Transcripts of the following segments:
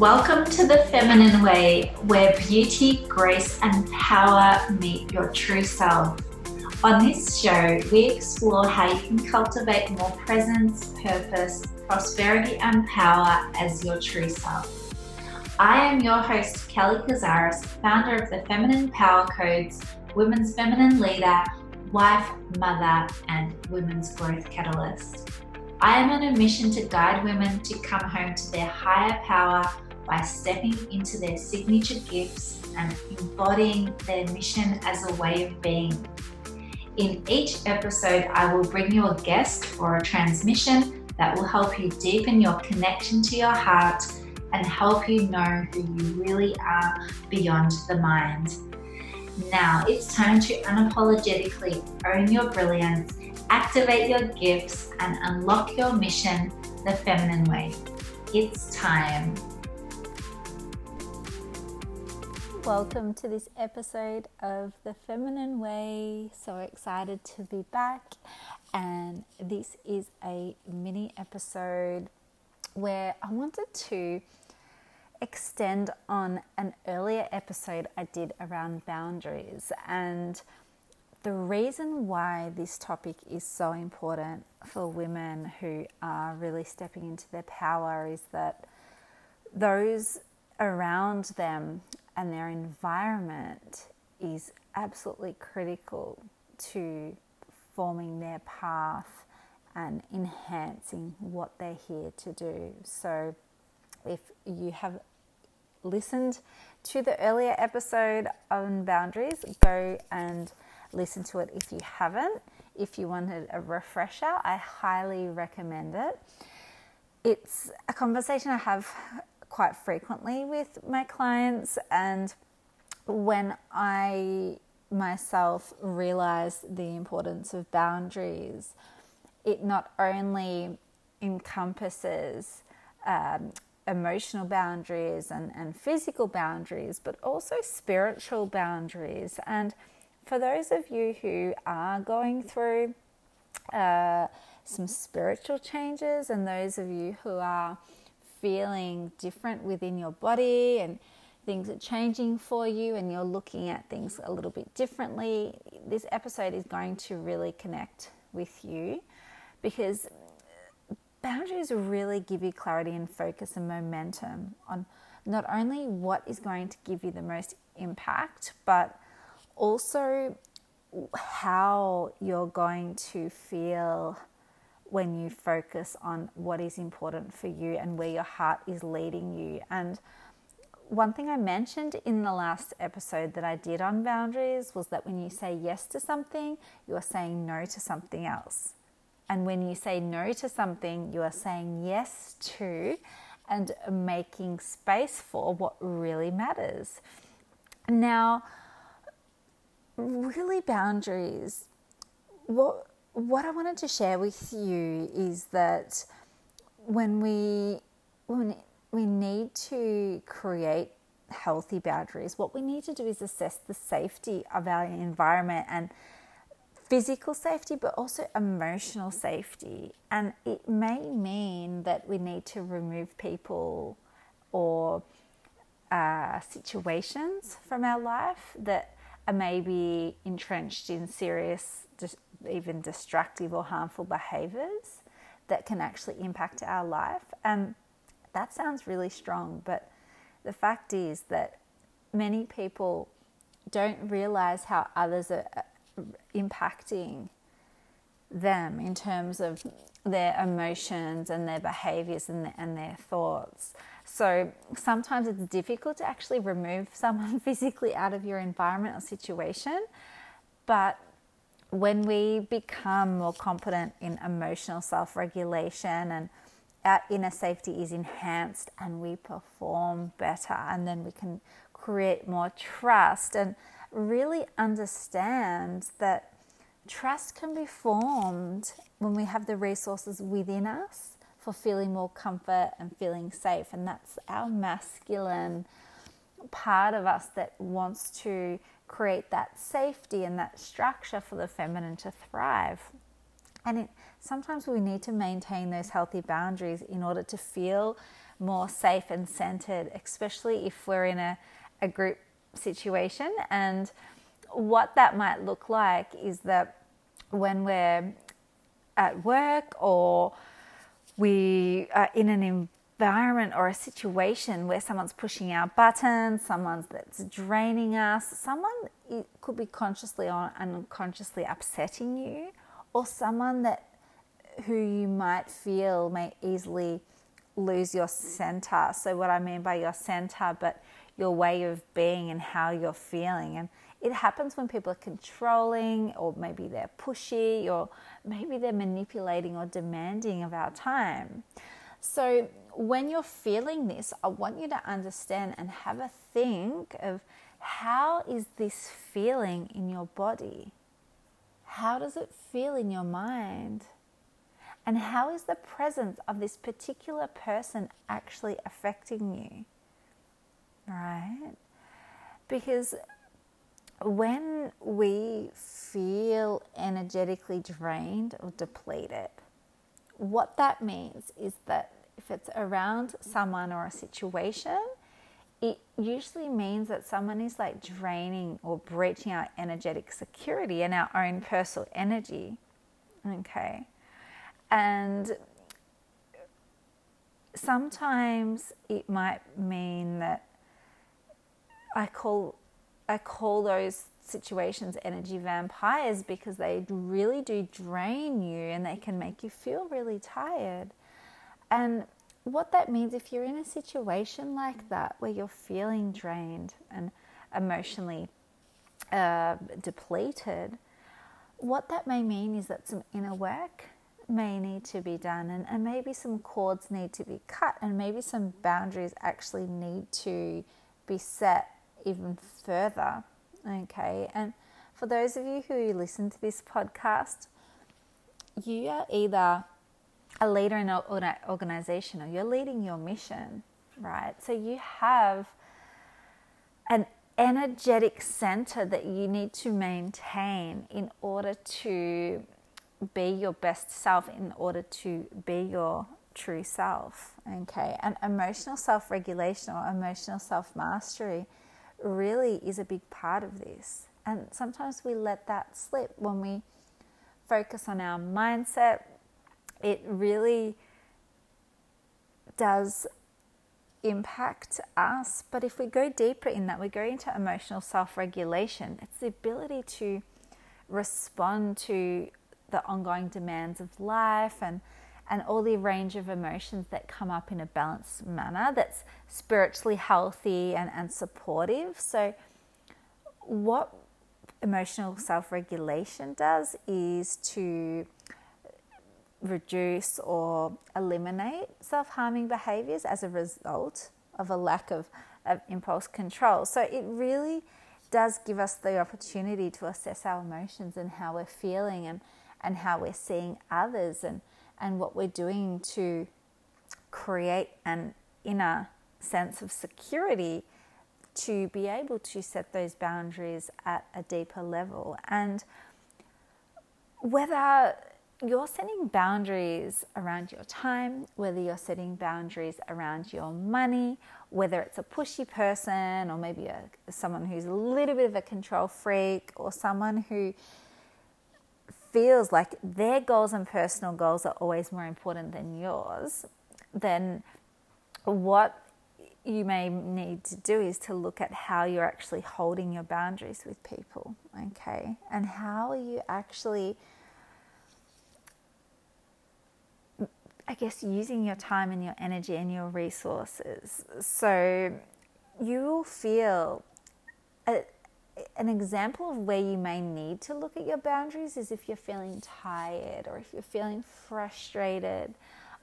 Welcome to the Feminine Way, where beauty, grace, and power meet your true self. On this show, we explore how you can cultivate more presence, purpose, prosperity, and power as your true self. I am your host, Kelly Kazaris, founder of the Feminine Power Codes, Women's Feminine Leader, wife, mother, and Women's Growth Catalyst. I am on a mission to guide women to come home to their higher power by stepping into their signature gifts and embodying their mission as a way of being. In each episode, I will bring you a guest or a transmission that will help you deepen your connection to your heart and help you know who you really are beyond the mind. Now it's time to unapologetically own your brilliance activate your gifts, and unlock your mission the feminine way. It's time. Welcome to this episode of The Feminine Way. So excited to be back. And this is a mini episode where I wanted to extend on an earlier episode I did around boundaries and the reason why this topic is so important for women who are really stepping into their power is that those around them and their environment is absolutely critical to forming their path and enhancing what they're here to do. So, if you have listened to the earlier episode on boundaries, go and listen to it if you haven't. If you wanted a refresher, I highly recommend it. It's a conversation I have quite frequently with my clients, and when I myself realized the importance of boundaries, it not only encompasses um, emotional boundaries and, and physical boundaries, but also spiritual boundaries. And for those of you who are going through uh, some spiritual changes, and those of you who are feeling different within your body and things are changing for you and you're looking at things a little bit differently, this episode is going to really connect with you because boundaries really give you clarity and focus and momentum on not only what is going to give you the most impact, but also how you're going to feel when you focus on what is important for you and where your heart is leading you. And one thing I mentioned in the last episode that I did on boundaries was that when you say yes to something, you are saying no to something else. And when you say no to something, you are saying yes to and making space for what really matters. Now, really boundaries. What what I wanted to share with you is that when we when we need to create healthy boundaries, what we need to do is assess the safety of our environment and physical safety, but also emotional safety. And it may mean that we need to remove people or uh, situations from our life that are maybe entrenched in serious, even destructive or harmful behaviors that can actually impact our life. And that sounds really strong, but the fact is that many people don't realize how others are uh, impacting them in terms of their emotions and their behaviors and, the, and their thoughts. So sometimes it's difficult to actually remove someone physically out of your environment or situation. But when we become more competent in emotional self regulation and our inner safety is enhanced and we perform better, and then we can create more trust and really understand that trust can be formed when we have the resources within us for feeling more comfort and feeling safe. And that's our masculine part of us that wants to create that safety and that structure for the feminine to thrive. And it, sometimes we need to maintain those healthy boundaries in order to feel more safe and centered, especially if we're in a, a group situation. And what that might look like is that when we're at work or we are in an environment or a situation where someone's pushing our buttons, someone's that's draining us, someone it could be consciously or unconsciously upsetting you, or someone that who you might feel may easily lose your center. So, what I mean by your center, but your way of being and how you're feeling. And it happens when people are controlling, or maybe they're pushy, or maybe they're manipulating or demanding of our time. So, when you're feeling this, I want you to understand and have a think of how is this feeling in your body? How does it feel in your mind? And how is the presence of this particular person actually affecting you? Right? Because when we feel energetically drained or depleted, what that means is that if it's around someone or a situation, it usually means that someone is like draining or breaching our energetic security and our own personal energy. Okay. And sometimes it might mean that I call I call those situations energy vampires because they really do drain you and they can make you feel really tired. And what that means if you're in a situation like that where you're feeling drained and emotionally uh, depleted, what that may mean is that some inner work may need to be done and, and maybe some cords need to be cut and maybe some boundaries actually need to be set even further. Okay, and for those of you who listen to this podcast, you are either a leader in an organization or you're leading your mission, right? So you have an energetic center that you need to maintain in order to be your best self, in order to be your true self. Okay, and emotional self regulation or emotional self mastery really is a big part of this. And sometimes we let that slip when we focus on our mindset. It really does impact us. But if we go deeper in that, we go into emotional self regulation. It's the ability to respond to the ongoing demands of life and and all the range of emotions that come up in a balanced manner that's spiritually healthy and, and supportive. So, what emotional self regulation does is to reduce or eliminate self harming behaviors as a result of a lack of, of impulse control. So, it really does give us the opportunity to assess our emotions and how we're feeling and, and how we're seeing others and and what we're doing to create an inner sense of security to be able to set those boundaries at a deeper level. And whether you're setting boundaries around your time, whether you're setting boundaries around your money, whether it's a pushy person or maybe a, someone who's a little bit of a control freak or someone who feels like their goals and personal goals are always more important than yours, then what you may need to do is to look at how you're actually holding your boundaries with people, okay? And how are you actually, I guess, using your time and your energy and your resources. So you will feel. A, an example of where you may need to look at your boundaries is if you're feeling tired or if you're feeling frustrated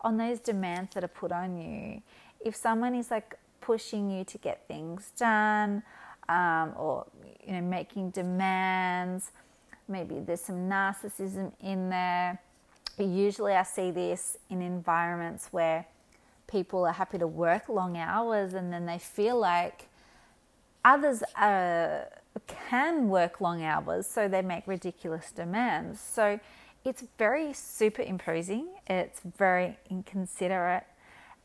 on those demands that are put on you. If someone is like pushing you to get things done um, or you know making demands, maybe there's some narcissism in there. Usually, I see this in environments where people are happy to work long hours and then they feel like others are can work long hours, so they make ridiculous demands. So it's very superimposing, it's very inconsiderate,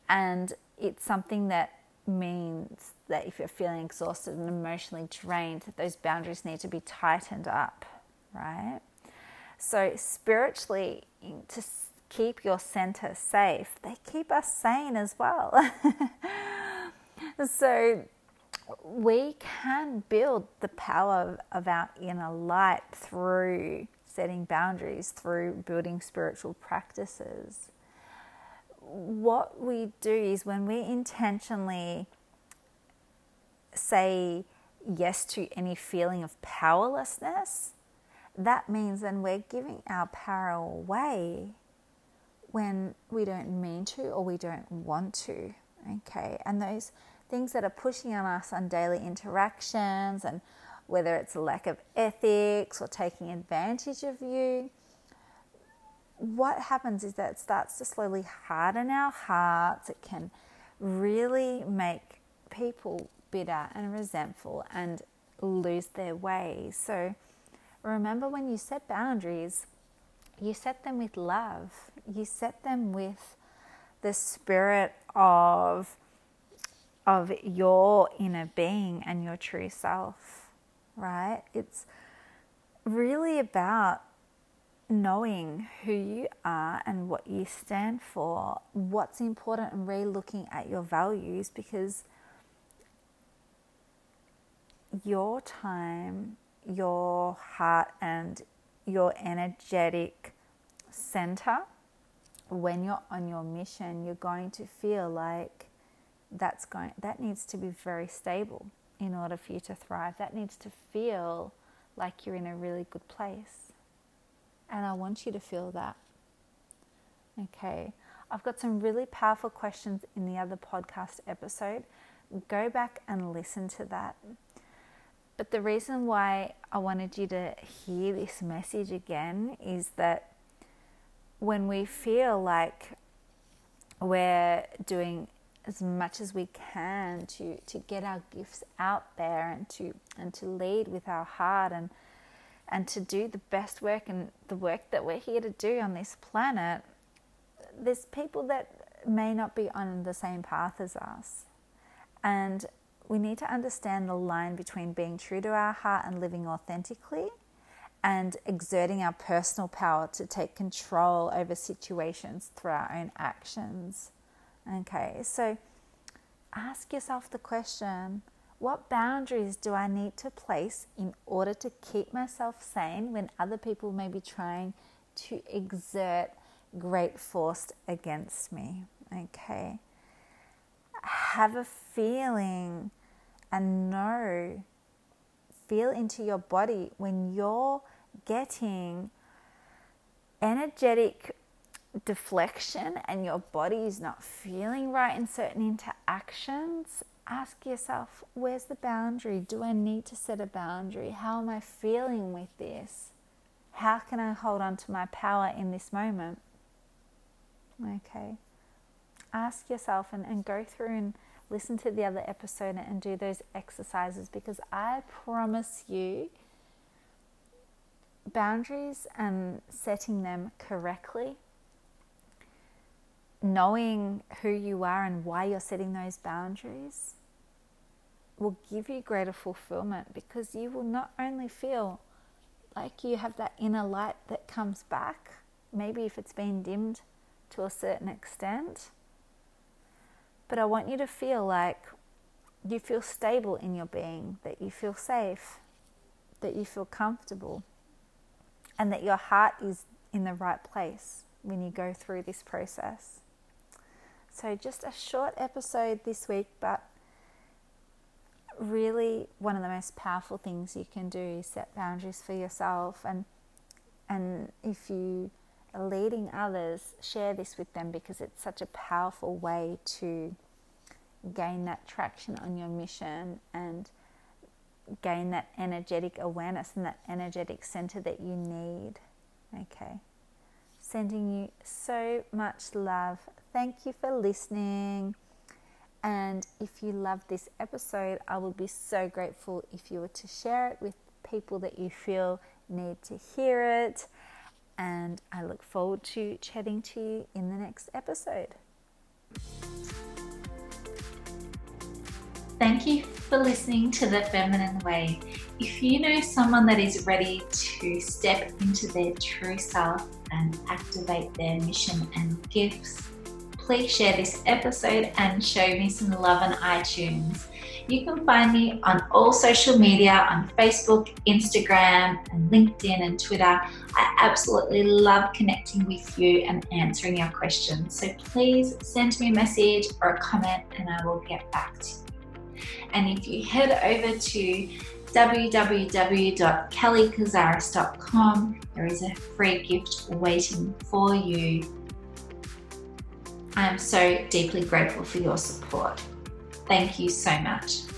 and it's something that means that if you're feeling exhausted and emotionally drained, those boundaries need to be tightened up, right? So, spiritually, to keep your center safe, they keep us sane as well. so, we can build the power of our inner light through setting boundaries, through building spiritual practices. What we do is when we intentionally say yes to any feeling of powerlessness, that means then we're giving our power away when we don't mean to or we don't want to. Okay, and those things that are pushing on us on daily interactions and whether it's a lack of ethics or taking advantage of you, what happens is that it starts to slowly harden our hearts. It can really make people bitter and resentful and lose their way. So remember when you set boundaries, you set them with love, you set them with the spirit of of your inner being and your true self, right? It's really about knowing who you are and what you stand for, what's important, and re looking at your values because your time, your heart, and your energetic center, when you're on your mission, you're going to feel like that's going that needs to be very stable in order for you to thrive. That needs to feel like you're in a really good place. And I want you to feel that. Okay. I've got some really powerful questions in the other podcast episode. Go back and listen to that. But the reason why I wanted you to hear this message again is that when we feel like we're doing as much as we can to, to get our gifts out there and to and to lead with our heart and and to do the best work and the work that we're here to do on this planet, there's people that may not be on the same path as us. And we need to understand the line between being true to our heart and living authentically and exerting our personal power to take control over situations through our own actions. Okay, so ask yourself the question what boundaries do I need to place in order to keep myself sane when other people may be trying to exert great force against me? Okay, have a feeling and know, feel into your body when you're getting energetic deflection and your body is not feeling right in certain interactions, ask yourself where's the boundary? Do I need to set a boundary? How am I feeling with this? How can I hold on to my power in this moment? Okay. Ask yourself and, and go through and listen to the other episode and do those exercises because I promise you boundaries and setting them correctly knowing who you are and why you're setting those boundaries will give you greater fulfillment because you will not only feel like you have that inner light that comes back, maybe if it's been dimmed to a certain extent, but I want you to feel like you feel stable in your being, that you feel safe, that you feel comfortable, and that your heart is in the right place when you go through this process. So, just a short episode this week, but really one of the most powerful things you can do is set boundaries for yourself and and if you leading others share this with them because it's such a powerful way to gain that traction on your mission and gain that energetic awareness and that energetic center that you need okay sending you so much love Thank you for listening. And if you love this episode, I would be so grateful if you were to share it with people that you feel need to hear it. And I look forward to chatting to you in the next episode. Thank you for listening to The Feminine Way. If you know someone that is ready to step into their true self and activate their mission and gifts, please share this episode and show me some love on iTunes. You can find me on all social media on Facebook, Instagram, and LinkedIn and Twitter. I absolutely love connecting with you and answering your questions. So please send me a message or a comment and I will get back to you. And if you head over to www.kellykazaris.com, there is a free gift waiting for you. I am so deeply grateful for your support. Thank you so much.